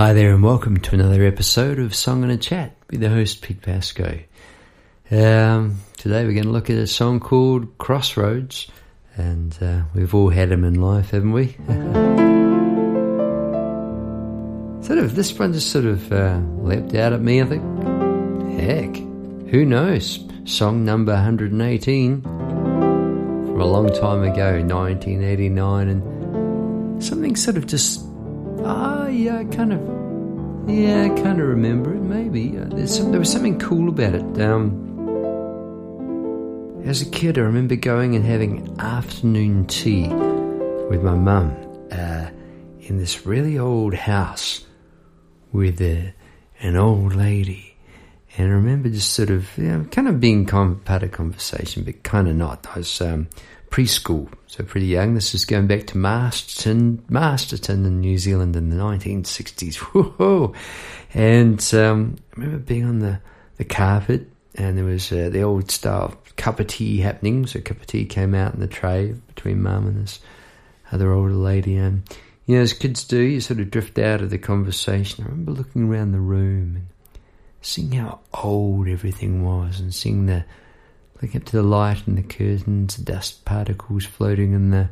Hi there, and welcome to another episode of Song and a Chat with the host Pete Pasco. Um, today we're going to look at a song called Crossroads, and uh, we've all had them in life, haven't we? sort of, this one just sort of uh, leapt out at me. I think, heck, who knows? Song number 118 from a long time ago, 1989, and something sort of just Ah, yeah, I kind of, yeah, I kind of remember it. Maybe uh, some, there was something cool about it. Um, as a kid, I remember going and having afternoon tea with my mum uh, in this really old house with uh, an old lady. And I remember just sort of, you know, kind of being part of conversation, but kind of not. I was um, preschool, so pretty young. This is going back to Masterton, Masterton in New Zealand in the 1960s. Whoa! And um, I remember being on the, the carpet, and there was uh, the old style cup of tea happening. So a cup of tea came out in the tray between mum and this other older lady. And, you know, as kids do, you sort of drift out of the conversation. I remember looking around the room and seeing how old everything was and seeing the Look up to the light and the curtains, dust particles floating in the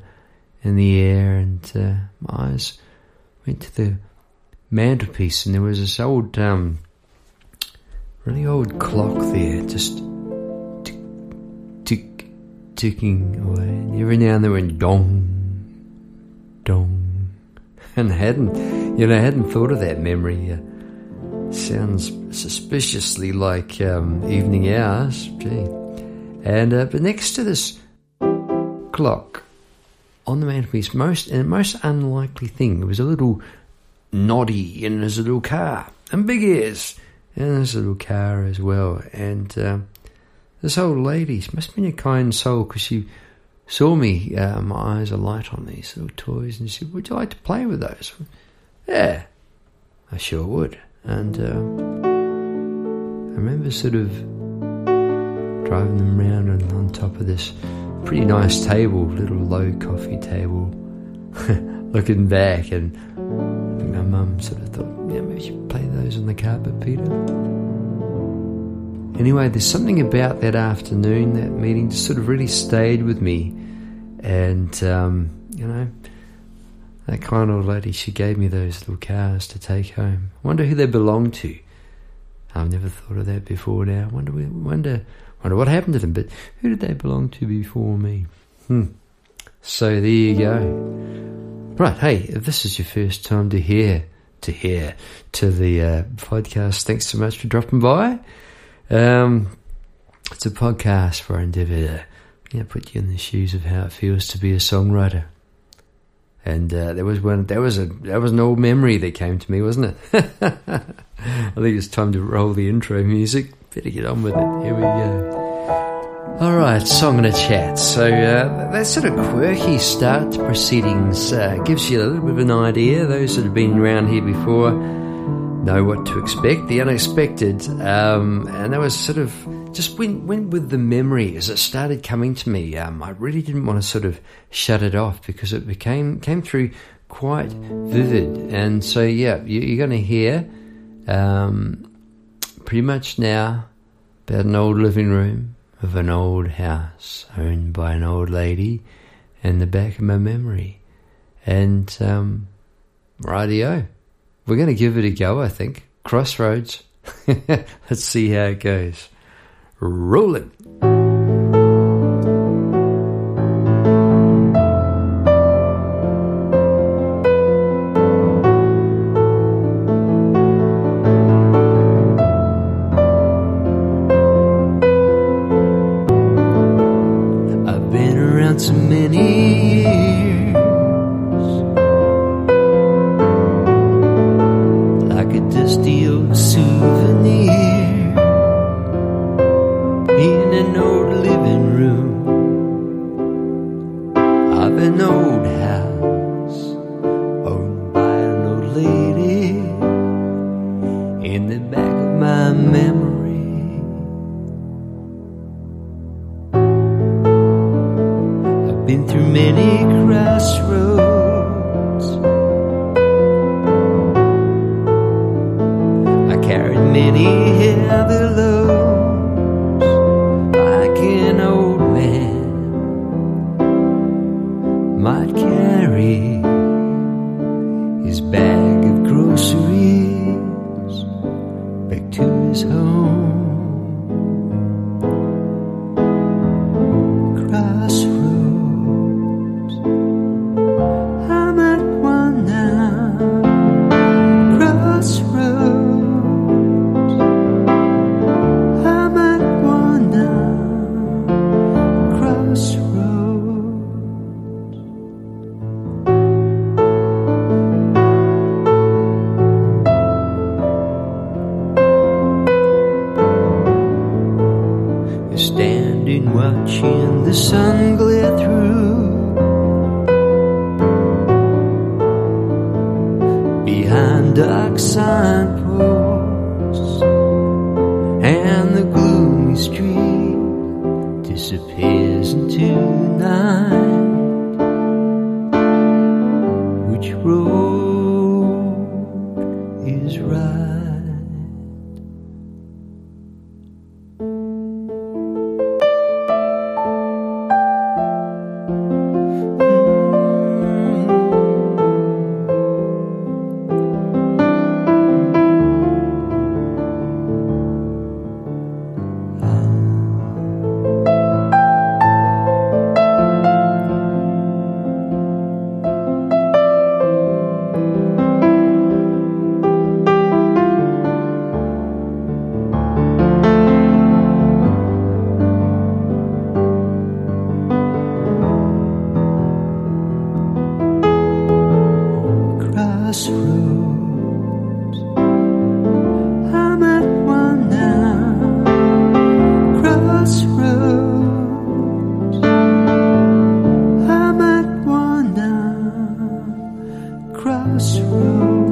in the air, and uh, my eyes went to the mantelpiece, and there was this old, um, really old clock there, just tick, tick, ticking away. And every now and then went dong, dong, and I hadn't, you know, I hadn't thought of that memory. Uh, sounds suspiciously like um, evening hours. Gee. And uh, but next to this clock on the mantelpiece, most and most unlikely thing, was a little noddy in his little car and big ears in his little car as well. And uh, this old lady, she must have been a kind soul because she saw me, uh, my eyes alight on these little toys, and she said, "Would you like to play with those?" Yeah, I sure would. And uh, I remember sort of driving them around and on top of this pretty nice table, little low coffee table, looking back, and my mum sort of thought, yeah, maybe you play those on the carpet, Peter. Anyway, there's something about that afternoon, that meeting, just sort of really stayed with me, and um, you know, that kind old lady, she gave me those little cars to take home. I wonder who they belong to. I've never thought of that before. Now, I wonder, wonder wonder what happened to them, but who did they belong to before me? Hmm. So there you go. Right, hey, if this is your first time to hear, to hear, to the uh, podcast, thanks so much for dropping by. Um, it's a podcast I endeavour know, put you in the shoes of how it feels to be a songwriter. And uh, there was one. That was a that was an old memory that came to me, wasn't it? I think it's time to roll the intro music. Better get on with it. Here we go. All right, song and a chat. So uh, that sort of quirky start to proceedings uh, gives you a little bit of an idea. Those that have been around here before know what to expect. The unexpected, um, and that was sort of just went went with the memory as it started coming to me. Um, I really didn't want to sort of shut it off because it became came through quite vivid. And so yeah, you, are going to hear. Um, pretty much now about an old living room of an old house owned by an old lady in the back of my memory. And um, rightio, we're going to give it a go, I think. Crossroads. Let's see how it goes. The dark signposts and the gloomy street disappears into the night. Crossroads. I'm at one now. Crossroads. I'm at one now. Crossroads.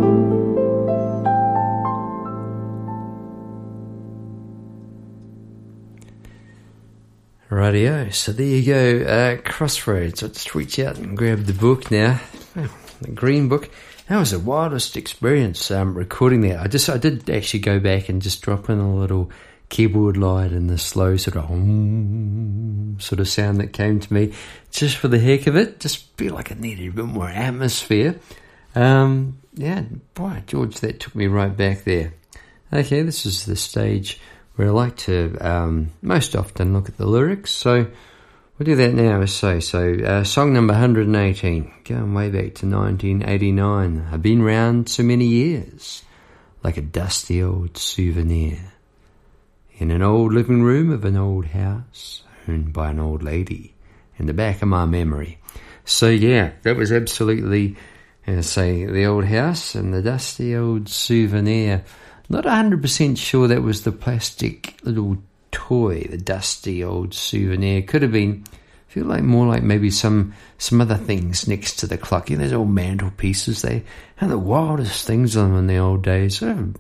Radio. So there you go, uh, Crossroads. Just reach out and grab the book now, Oh, the green book. That was the wildest experience um, recording that. I just, I did actually go back and just drop in a little keyboard light and the slow sort of sort of sound that came to me, just for the heck of it. Just feel like it needed a bit more atmosphere. Um, yeah, boy, George, that took me right back there. Okay, this is the stage where I like to um, most often look at the lyrics. So we'll do that now. So, so uh, song number 118, going way back to 1989. I've been round so many years, like a dusty old souvenir, in an old living room of an old house owned by an old lady, in the back of my memory. So yeah, that was absolutely, uh, say, the old house and the dusty old souvenir. Not 100% sure that was the plastic little toy, the dusty old souvenir. Could have been, feel like more like maybe some some other things next to the clock. You know, those old mantelpieces, they had the wildest things on them in the old days. So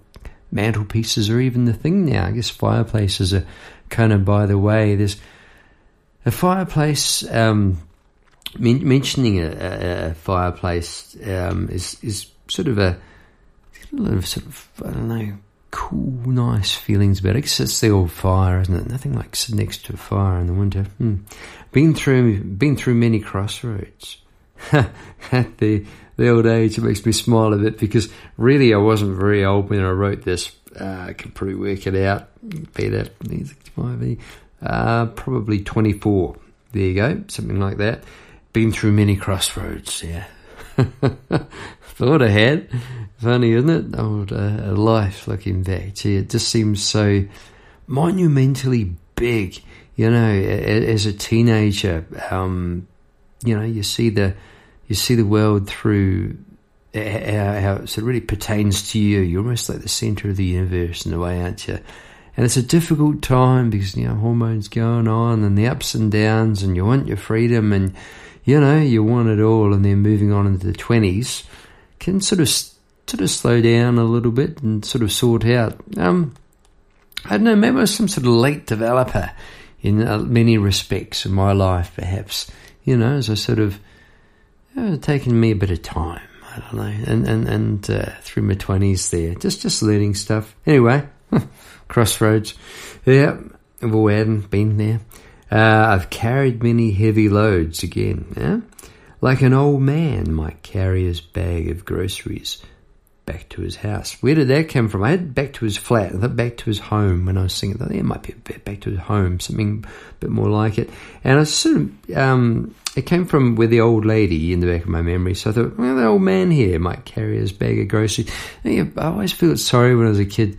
mantelpieces are even the thing now. I guess fireplaces are kind of by the way. There's a fireplace, um, men- mentioning a, a, fireplace um, is, is sort of a a sort of I don't know, cool, nice feelings about it. I guess it's the old fire, isn't it? Nothing like sitting next to a fire in the winter. Hmm. Been through, been through many crossroads. At the the old age, it makes me smile a bit because really I wasn't very old when I wrote this. Uh, I can probably work it out. Be that uh, probably twenty four. There you go, something like that. Been through many crossroads. Yeah. Thought I had. Funny, isn't it? Old uh, life looking back. Gee, it just seems so monumentally big. You know, as a teenager, um, you know, you see the you see the world through how, how it really pertains to you. You're almost like the center of the universe in a way, aren't you? And it's a difficult time because you know hormones going on and the ups and downs, and you want your freedom, and you know you want it all. And then moving on into the twenties can sort of sort of slow down a little bit and sort of sort out. Um, I don't know, maybe I was some sort of late developer in uh, many respects in my life, perhaps. You know, as I sort of you know, taken me a bit of time. I don't know, and and and uh, through my twenties there, just just learning stuff. Anyway, crossroads. Yeah, I've all been there. Uh, I've carried many heavy loads again. Yeah, like an old man might carry his bag of groceries back to his house. Where did that come from? I had back to his flat. I thought back to his home when I was singing. I thought it might be back to his home, something a bit more like it. And I sort of, um, it came from with the old lady in the back of my memory. So I thought, well, the old man here might carry his bag of groceries. I always felt sorry when I was a kid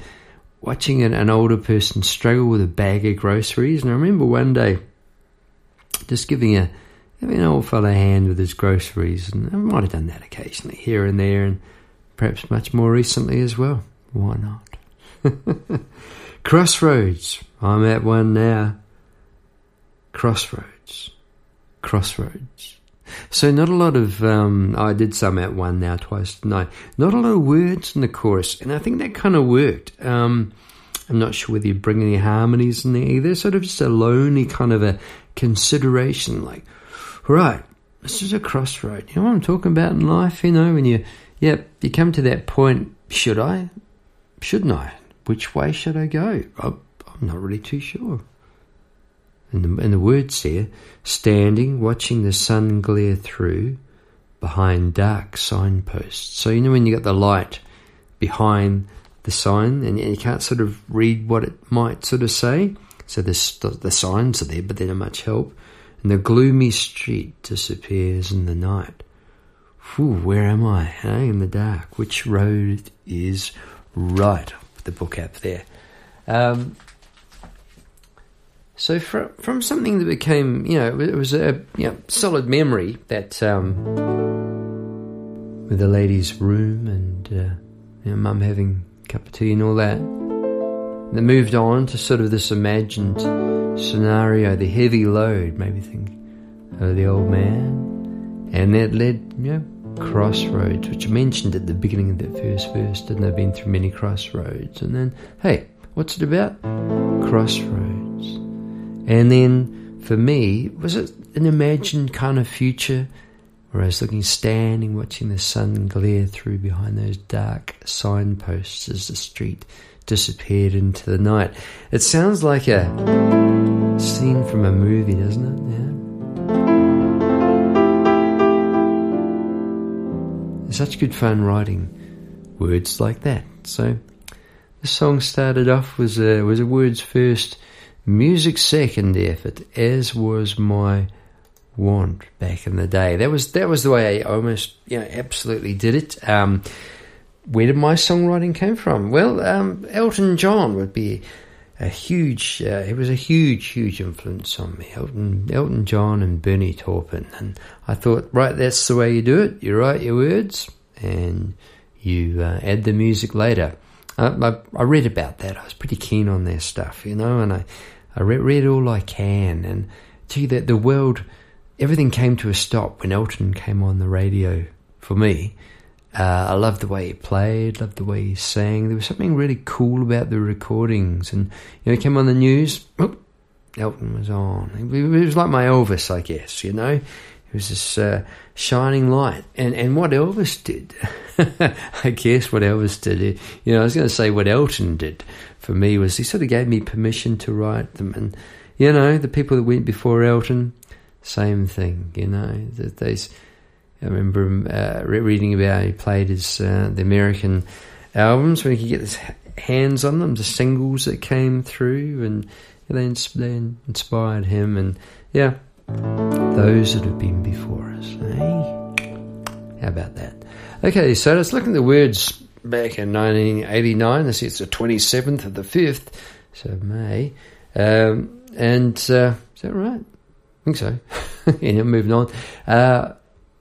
watching an, an older person struggle with a bag of groceries. And I remember one day just giving a, giving an old fellow hand with his groceries. And I might have done that occasionally here and there. And perhaps much more recently as well. Why not? Crossroads. I'm at one now. Crossroads. crossroads. So not a lot of um, I did some at one now twice tonight. Not a lot of words in the chorus, and I think that kind of worked. Um, I'm not sure whether you bring any harmonies in there either. Sort of just a lonely kind of a consideration, like, right, this is a crossroad. You know what I'm talking about in life? You know, when you, yeah, you come to that point. Should I? Shouldn't I? Which way should I go? I'm not really too sure. And the, and the words there, standing, watching the sun glare through behind dark signposts. So, you know, when you got the light behind the sign and you can't sort of read what it might sort of say. So the, the signs are there, but they're not much help. And the gloomy street disappears in the night. Whew, where am I? Hey, in the dark. Which road is right? The book app there. Um, so from from something that became, you know, it was a you know, solid memory that um, with the lady's room and uh, you know, mum having a cup of tea and all that. They moved on to sort of this imagined scenario, the heavy load, maybe think of the old man, and that led, you know, crossroads, which I mentioned at the beginning of that first verse. Didn't have been through many crossroads, and then, hey, what's it about? Crossroads. And then for me, was it an imagined kind of future where I was looking, standing, watching the sun glare through behind those dark signposts as the street disappeared into the night? It sounds like a scene from a movie, doesn't it? Yeah. Such good fun writing words like that. So the song started off was a, was a words first Music second effort, as was my want back in the day. That was that was the way I almost you know absolutely did it. Um, where did my songwriting come from? Well, um, Elton John would be a huge. Uh, he was a huge, huge influence on me. Elton, Elton John, and Bernie Taupin. And I thought, right, that's the way you do it. You write your words, and you uh, add the music later. I, I, I read about that. I was pretty keen on their stuff, you know, and I I read, read all I can, and gee, that the world, everything came to a stop when Elton came on the radio for me. Uh, I loved the way he played, loved the way he sang. There was something really cool about the recordings, and you know, he came on the news. Elton was on. It was like my Elvis, I guess. You know, it was this uh, shining light, and and what Elvis did, I guess what Elvis did. You know, I was going to say what Elton did, for me was he sort of gave me permission to write them. And, you know, the people that went before Elton, same thing, you know. That these, I remember uh, reading about he played his uh, the American albums when he could get his hands on them, the singles that came through, and they, they inspired him. And yeah, those that have been before us, eh? How about that? Okay, so let's look at the words back in 1989. This is the 27th of the 5th, so May. Um, and uh, is that right? I think so. anyway, moving on. Uh,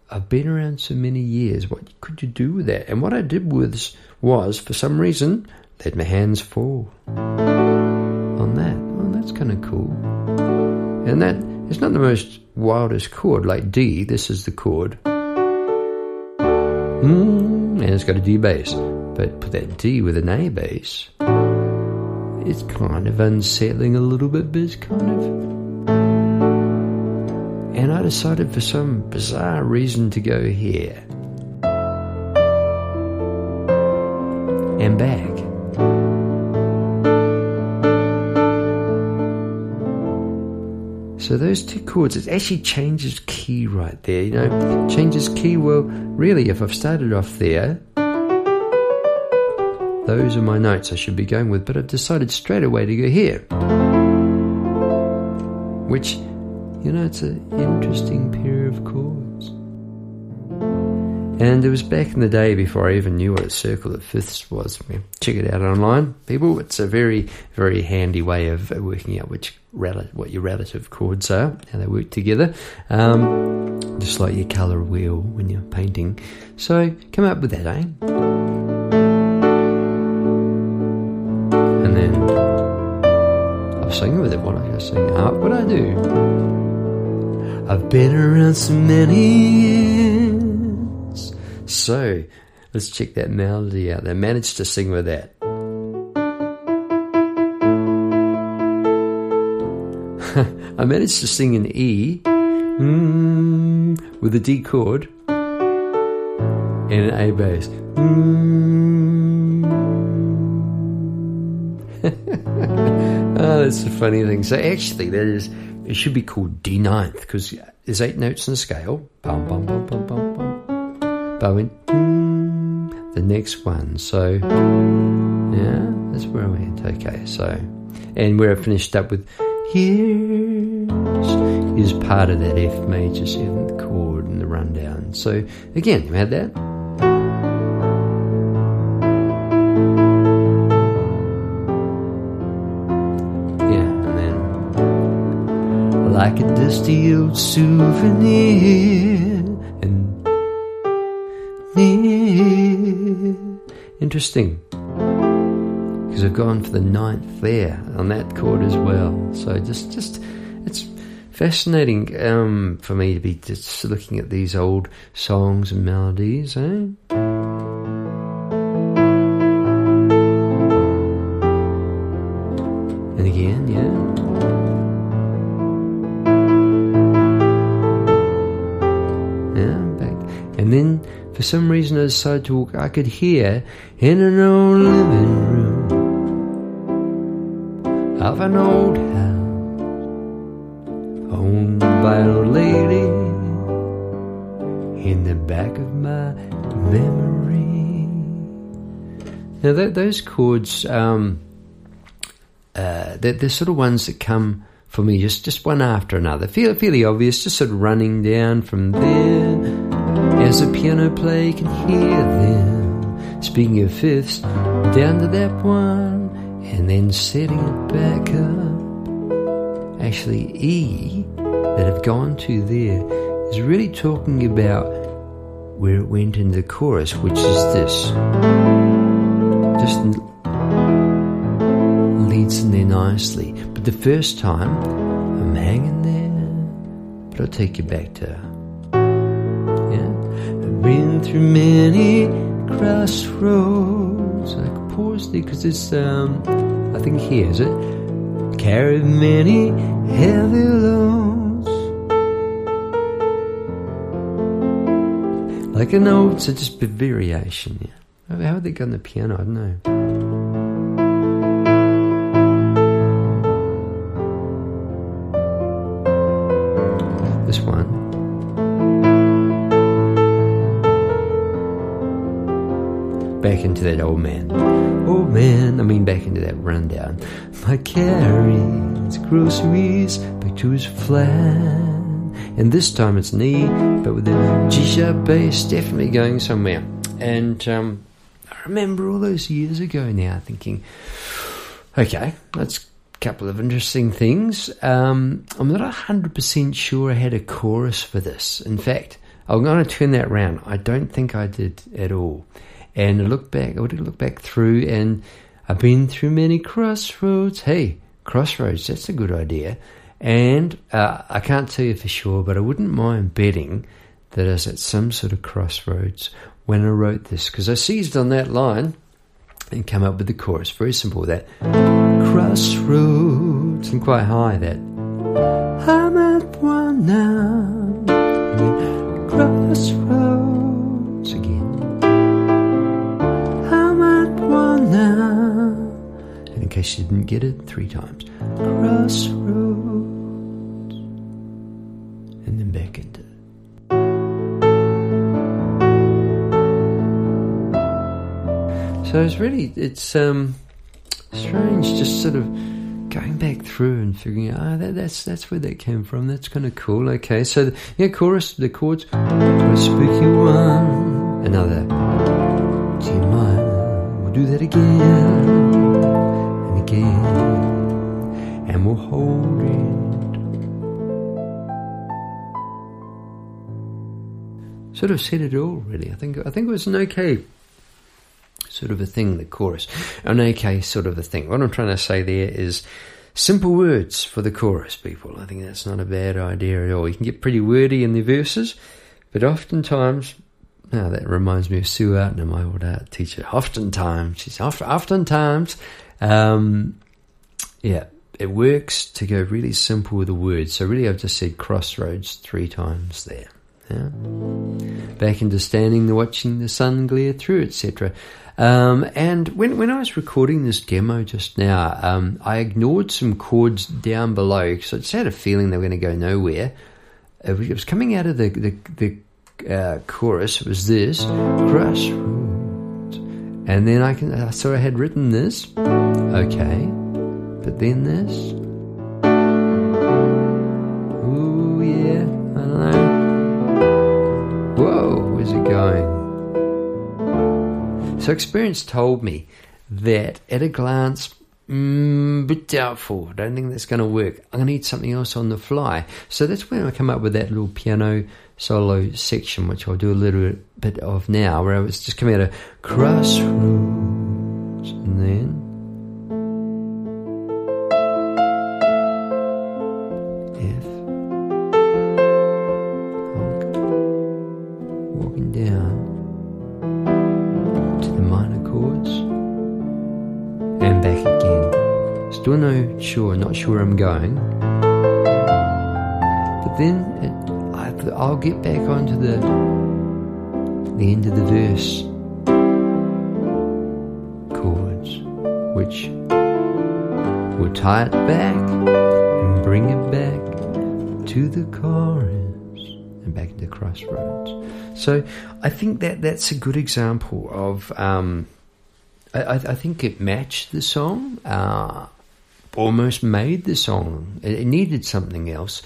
I've been around so many years. What could you do with that? And what I did was, was for some reason, let my hands fall on that. Well, that's kind of cool. And that it's not the most wildest chord, like D. This is the chord. Mm, and it's got a D bass. But put that D with an A bass, it's kind of unsettling a little bit, but it's kind of. Decided for some bizarre reason to go here. And back. So those two chords, it actually changes key right there. You know, changes key. Well, really, if I've started off there, those are my notes I should be going with, but I've decided straight away to go here. Which, you know, it's an interesting pair of chords. And it was back in the day before I even knew what a circle of fifths was. Check it out online, people. It's a very, very handy way of working out which rel- what your relative chords are, how they work together. Um, just like your colour wheel when you're painting. So come up with that, eh? And then I'll sing with it. What I sing? How would I do? I've been around so many years. So, let's check that melody out. They managed to sing with that. I managed to sing an E mm, with a D chord and an A bass. Mm. oh, that's a funny thing. So actually, that is it should be called D ninth because there's eight notes in the scale. Bum bum bum bum bum bum. Mm, the next one. So yeah, that's where I went. Okay, so and where I finished up with here's is part of that F major seventh chord in the rundown. So again, you had that. Like a dusty old souvenir and near. Interesting because I've gone for the ninth there on that chord as well. So just, just it's fascinating um, for me to be just looking at these old songs and melodies. Eh? Some reason I decided to walk. I could hear in an old living room of an old house owned by an old lady in the back of my memory. Now, th- those chords, um, uh, they're, they're, sort of ones that come for me just, just one after another. Feel, fairly obvious, just sort of running down from there. As the piano player you can hear them. Speaking of fifths, down to that one and then setting it back up. Actually, E that have gone to there is really talking about where it went in the chorus, which is this. Just leads in there nicely. But the first time, I'm hanging there, but I'll take you back to. Been through many crossroads. I pause there because it's, um, I think here is it. Carried many heavy loads. Like a note, so just a variation. Yeah. How would they go on the piano? I don't know. Back into that old man. Old man, I mean back into that rundown. My carries groceries back to his flat. And this time it's knee, but with the G sharp bass definitely going somewhere. And um, I remember all those years ago now thinking, okay, that's a couple of interesting things. Um, I'm not 100% sure I had a chorus for this. In fact, I'm going to turn that around. I don't think I did at all. And I look back, I would look back through, and I've been through many crossroads. Hey, crossroads, that's a good idea. And uh, I can't tell you for sure, but I wouldn't mind betting that I was at some sort of crossroads when I wrote this, because I seized on that line and came up with the chorus. Very simple, that crossroads, and quite high, that I'm at one now, crossroads case you didn't get it three times. Crossroads. And then back into. So it's really, it's um, strange just sort of going back through and figuring out, oh, that, that's that's where that came from. That's kind of cool. Okay, so the, yeah, chorus, the chords, a spooky one, another. Do you mind? We'll do that again again, and we'll hold it. Sort of said it all, really. I think I think it was an okay sort of a thing. The chorus, an okay sort of a thing. What I'm trying to say there is simple words for the chorus, people. I think that's not a bad idea at all. You can get pretty wordy in the verses, but oftentimes, now that reminds me of Sue Artner, my old art teacher. Oftentimes, she's oft, oftentimes, um, yeah, it works to go really simple with the words. So really, I've just said crossroads three times there. Yeah. Back into standing, watching the sun glare through, etc. Um, and when when I was recording this demo just now, um, I ignored some chords down below because I just had a feeling they were going to go nowhere. It was coming out of the the, the uh, chorus. It was this crossroads, and then I can uh, so I had written this. Okay, but then this. Ooh yeah, I don't know. Whoa, where's it going? So experience told me that at a glance, mm, bit doubtful. I don't think that's going to work. I'm going to need something else on the fly. So that's when I come up with that little piano solo section, which I'll do a little bit of now, where I was just coming out of crossroads and then. Sure, not sure I'm going. But then it, I, I'll get back onto the the end of the verse chords, which will tie it back and bring it back to the chorus and back into crossroads. So I think that that's a good example of. Um, I, I think it matched the song, uh, almost made the song. It, needed something else,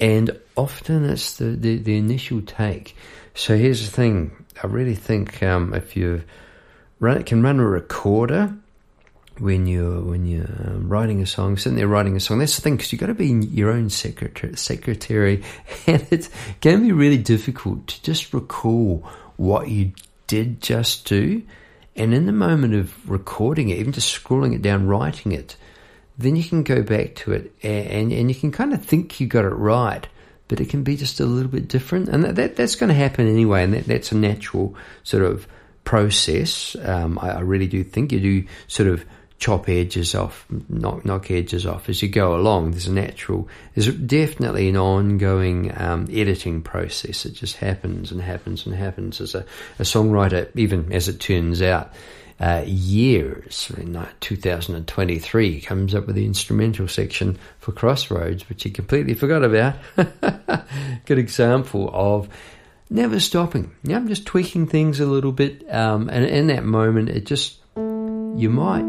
and often it's the, the, the, initial take. So here's the thing: I really think um, if you run, can run a recorder when you're when you're um, writing a song, sitting there writing a song. That's the thing because you've got to be your own secretary, secretary, and it can be really difficult to just recall what you did just do. And in the moment of recording it, even just scrolling it down, writing it, then you can go back to it and, and you can kind of think you got it right, but it can be just a little bit different. And that, that that's going to happen anyway. And that, that's a natural sort of process. Um, I, I really do think you do sort of chop edges off, knock knock edges off as you go along. There's a natural, there's definitely an ongoing um, editing process. It just happens and happens and happens as a, a songwriter, even as it turns out. Uh, years in 2023 comes up with the instrumental section for Crossroads, which he completely forgot about. Good example of never stopping. Yeah, I'm just tweaking things a little bit, um, and in that moment, it just you might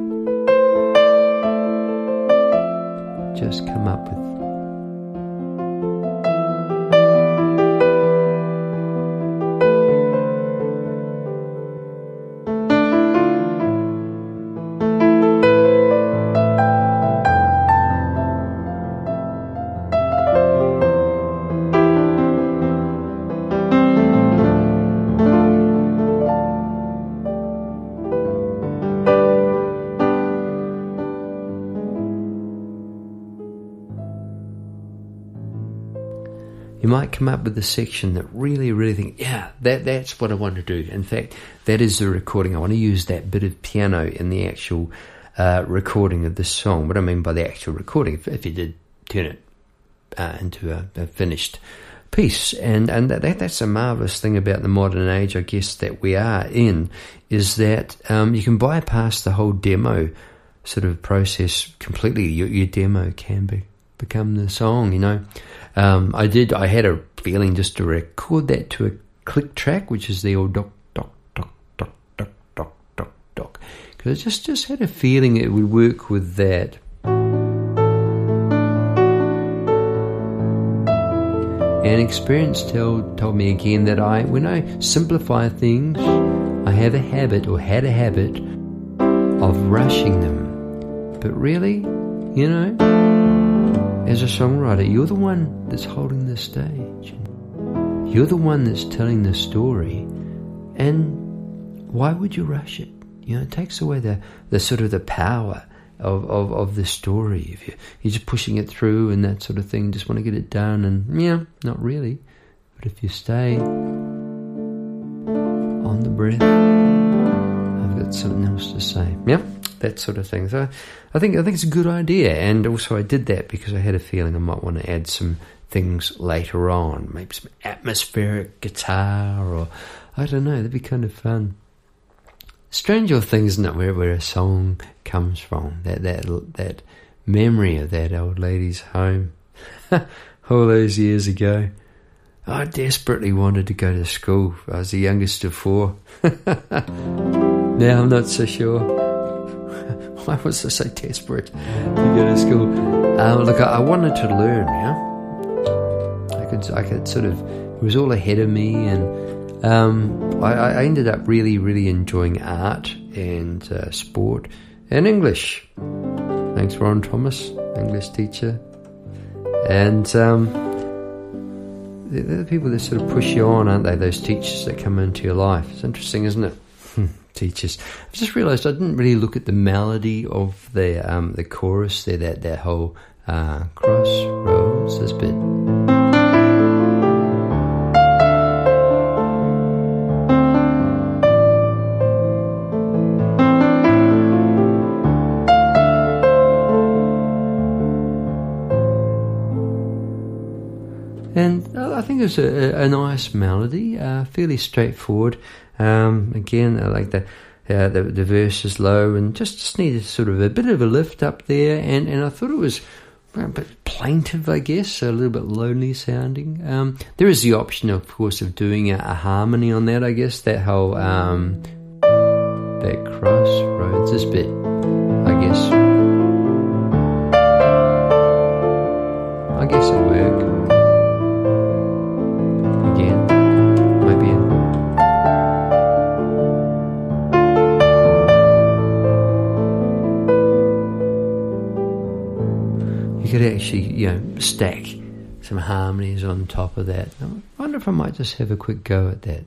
just come up with come up with a section that really, really think, yeah, that that's what I want to do. In fact, that is the recording. I want to use that bit of piano in the actual uh, recording of the song. What I mean by the actual recording, if, if you did turn it uh, into a, a, finished piece, and and that, that's a marvelous thing about the modern age, I guess that we are in, is that um, you can bypass the whole demo sort of process completely. Your, your demo can be become the song, you know. Um, I did, I had a feeling just to record that to a click track, which is the old doc, doc, doc, doc, doc, doc, doc, doc. Because I just, just had a feeling it would work with that. And experience told, told me again that I, when I simplify things, I have a habit or had a habit of rushing them. But really, you know, as a songwriter, you're the one that's holding the stage. You're the one that's telling the story. And why would you rush it? You know, it takes away the, the sort of the power of, of, of the story. If you, you're just pushing it through and that sort of thing, just want to get it done, and yeah, not really. But if you stay on the breath, I've got something else to say. Yeah, that sort of thing. So I think I think it's a good idea, and also I did that because I had a feeling I might want to add some things later on, maybe some atmospheric guitar, or I don't know. That'd be kind of fun. Stranger things, isn't it? Where where a song comes from, that that that memory of that old lady's home, all those years ago. I desperately wanted to go to school. I was the youngest of four. now I'm not so sure. Why was I so desperate to go to school? Uh, look, I, I, wanted to learn. Yeah, I could, I could sort of. It was all ahead of me, and um, I, I, ended up really, really enjoying art and uh, sport and English. Thanks, Ron Thomas, English teacher, and. Um, they're the people that sort of push you on, aren't they? Those teachers that come into your life. It's interesting, isn't it? Teachers. I've just realised I didn't really look at the melody of the um, the chorus there. That that whole uh, crossroads. This bit. And I think it's a, a nice melody, uh, fairly straightforward. Um, again, I like the, uh, the the verse is low and just, just needed sort of a bit of a lift up there. And, and I thought it was a bit plaintive, I guess, a little bit lonely sounding. Um, there is the option, of course, of doing a, a harmony on that. I guess that whole um, that crossroads, this bit, I guess. I guess it work. Some harmonies on top of that. I wonder if I might just have a quick go at that.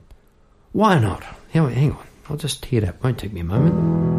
Why not? Hang on, I'll just tee it up. Won't take me a moment.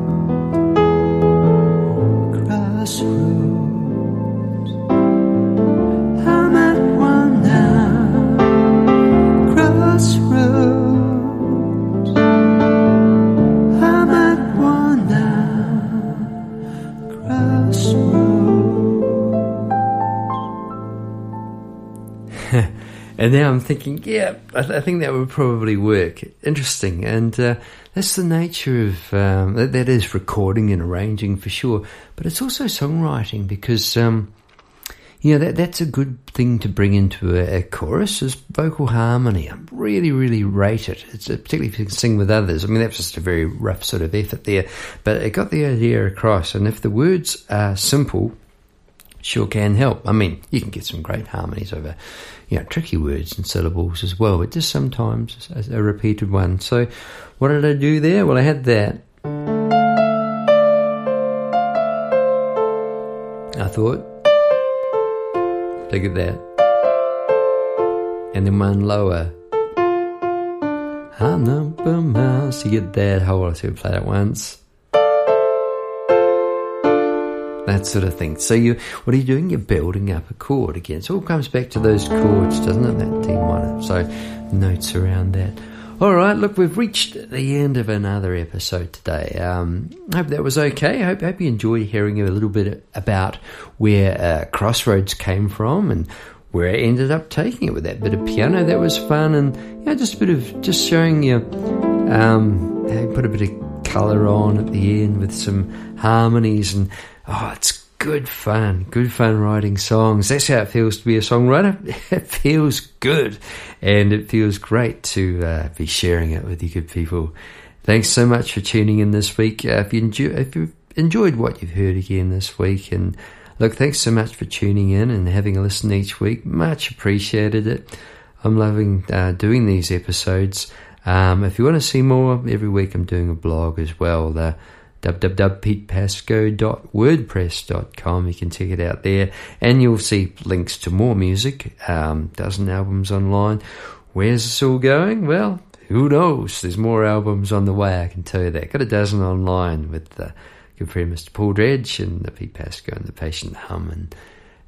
Now I'm thinking, yeah, I, th- I think that would probably work. Interesting. And uh, that's the nature of um, that, that is recording and arranging for sure. But it's also songwriting because, um, you know, that, that's a good thing to bring into a, a, chorus is vocal harmony. I really, really rate it. It's uh, particularly if you can sing with others. I mean, that's just a very rough sort of effort there. But it got the idea across. And if the words are simple, sure can help. I mean, you can get some great harmonies over you know, tricky words and syllables as well, but just sometimes a, a repeated one. So, what did I do there? Well, I had that. I thought, look at that. And then one lower. I'm number mouse. You get that whole, I said, play that once. That sort of thing. So you, what are you doing? You're building up a chord again. So it all comes back to those chords, doesn't it? That D minor. So notes around that. All right, look, we've reached the end of another episode today. Um, hope that was okay. I hope, hope you enjoyed hearing a little bit about where uh, Crossroads came from and where I ended up taking it with that bit of piano. That was fun, and you know, just a bit of just showing you, um, put a bit of colour on at the end with some harmonies and oh, it's good fun, good fun writing songs. That's how it feels to be a songwriter. It feels good, and it feels great to uh, be sharing it with you good people. Thanks so much for tuning in this week. Uh, if you enjoy, if you enjoyed what you've heard again this week, and look, thanks so much for tuning in and having a listen each week. Much appreciated it. I'm loving uh, doing these episodes. Um, if you want to see more, every week I'm doing a blog as well. The www.petepasco.wordpress.com. You can check it out there, and you'll see links to more music, um, dozen albums online. Where's this all going? Well, who knows? There's more albums on the way, I can tell you that. Got a dozen online with the good friend Mr. Paul Dredge and the Pete Pasco and the Patient Hum and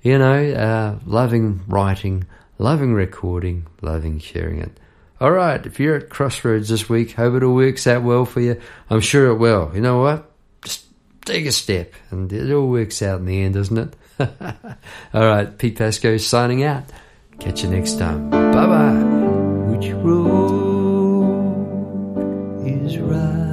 you know, uh, loving writing, loving recording, loving sharing it. All right, if you're at crossroads this week, hope it all works out well for you. I'm sure it will. You know what? Just take a step, and it all works out in the end, doesn't it? all right, Pete Pasco signing out. Catch you next time. Bye bye. Which road is right?